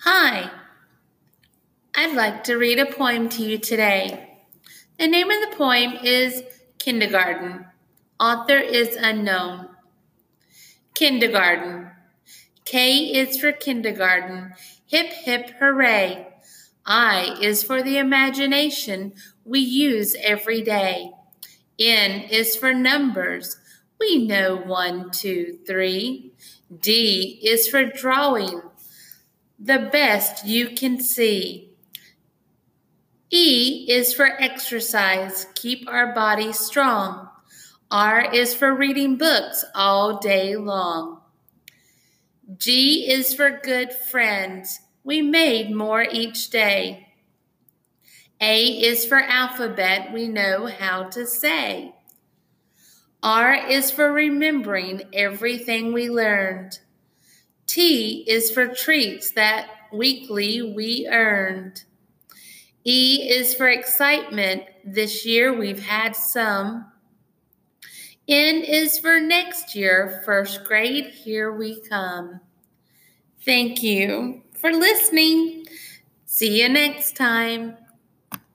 Hi, I'd like to read a poem to you today. The name of the poem is Kindergarten. Author is unknown. Kindergarten. K is for kindergarten. Hip, hip, hooray. I is for the imagination we use every day. N is for numbers. We know one, two, three. D is for drawing the best you can see. E is for exercise, keep our bodies strong. R is for reading books all day long. G is for good friends, we made more each day. A is for alphabet, we know how to say. R is for remembering everything we learned. T is for treats that weekly we earned. E is for excitement. This year we've had some. N is for next year, first grade, here we come. Thank you for listening. See you next time.